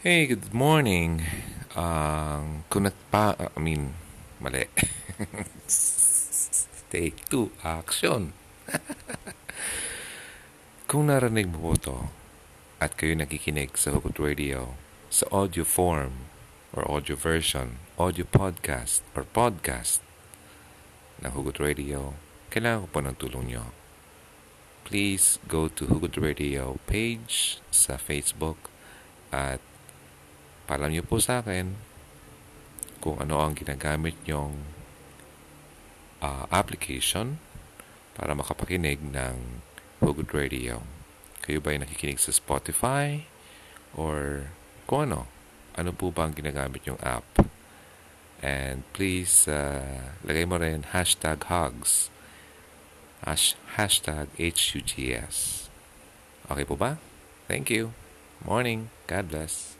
Hey, good morning. Um, kung nagpa... I mean, mali. Take two, action. kung narinig mo po to at kayo nakikinig sa Hugot Radio sa audio form or audio version, audio podcast or podcast ng Hugot Radio, kailangan ko po ng tulong nyo. Please go to Hugot Radio page sa Facebook at paalam niyo po sa akin kung ano ang ginagamit nyong uh, application para makapakinig ng Hugot Radio. Kayo ba ay nakikinig sa Spotify or kung ano? Ano po ba ang ginagamit yung app? And please, uh, lagay mo rin hashtag hugs. Hash, hashtag HUGS. Okay po ba? Thank you. Morning. God bless.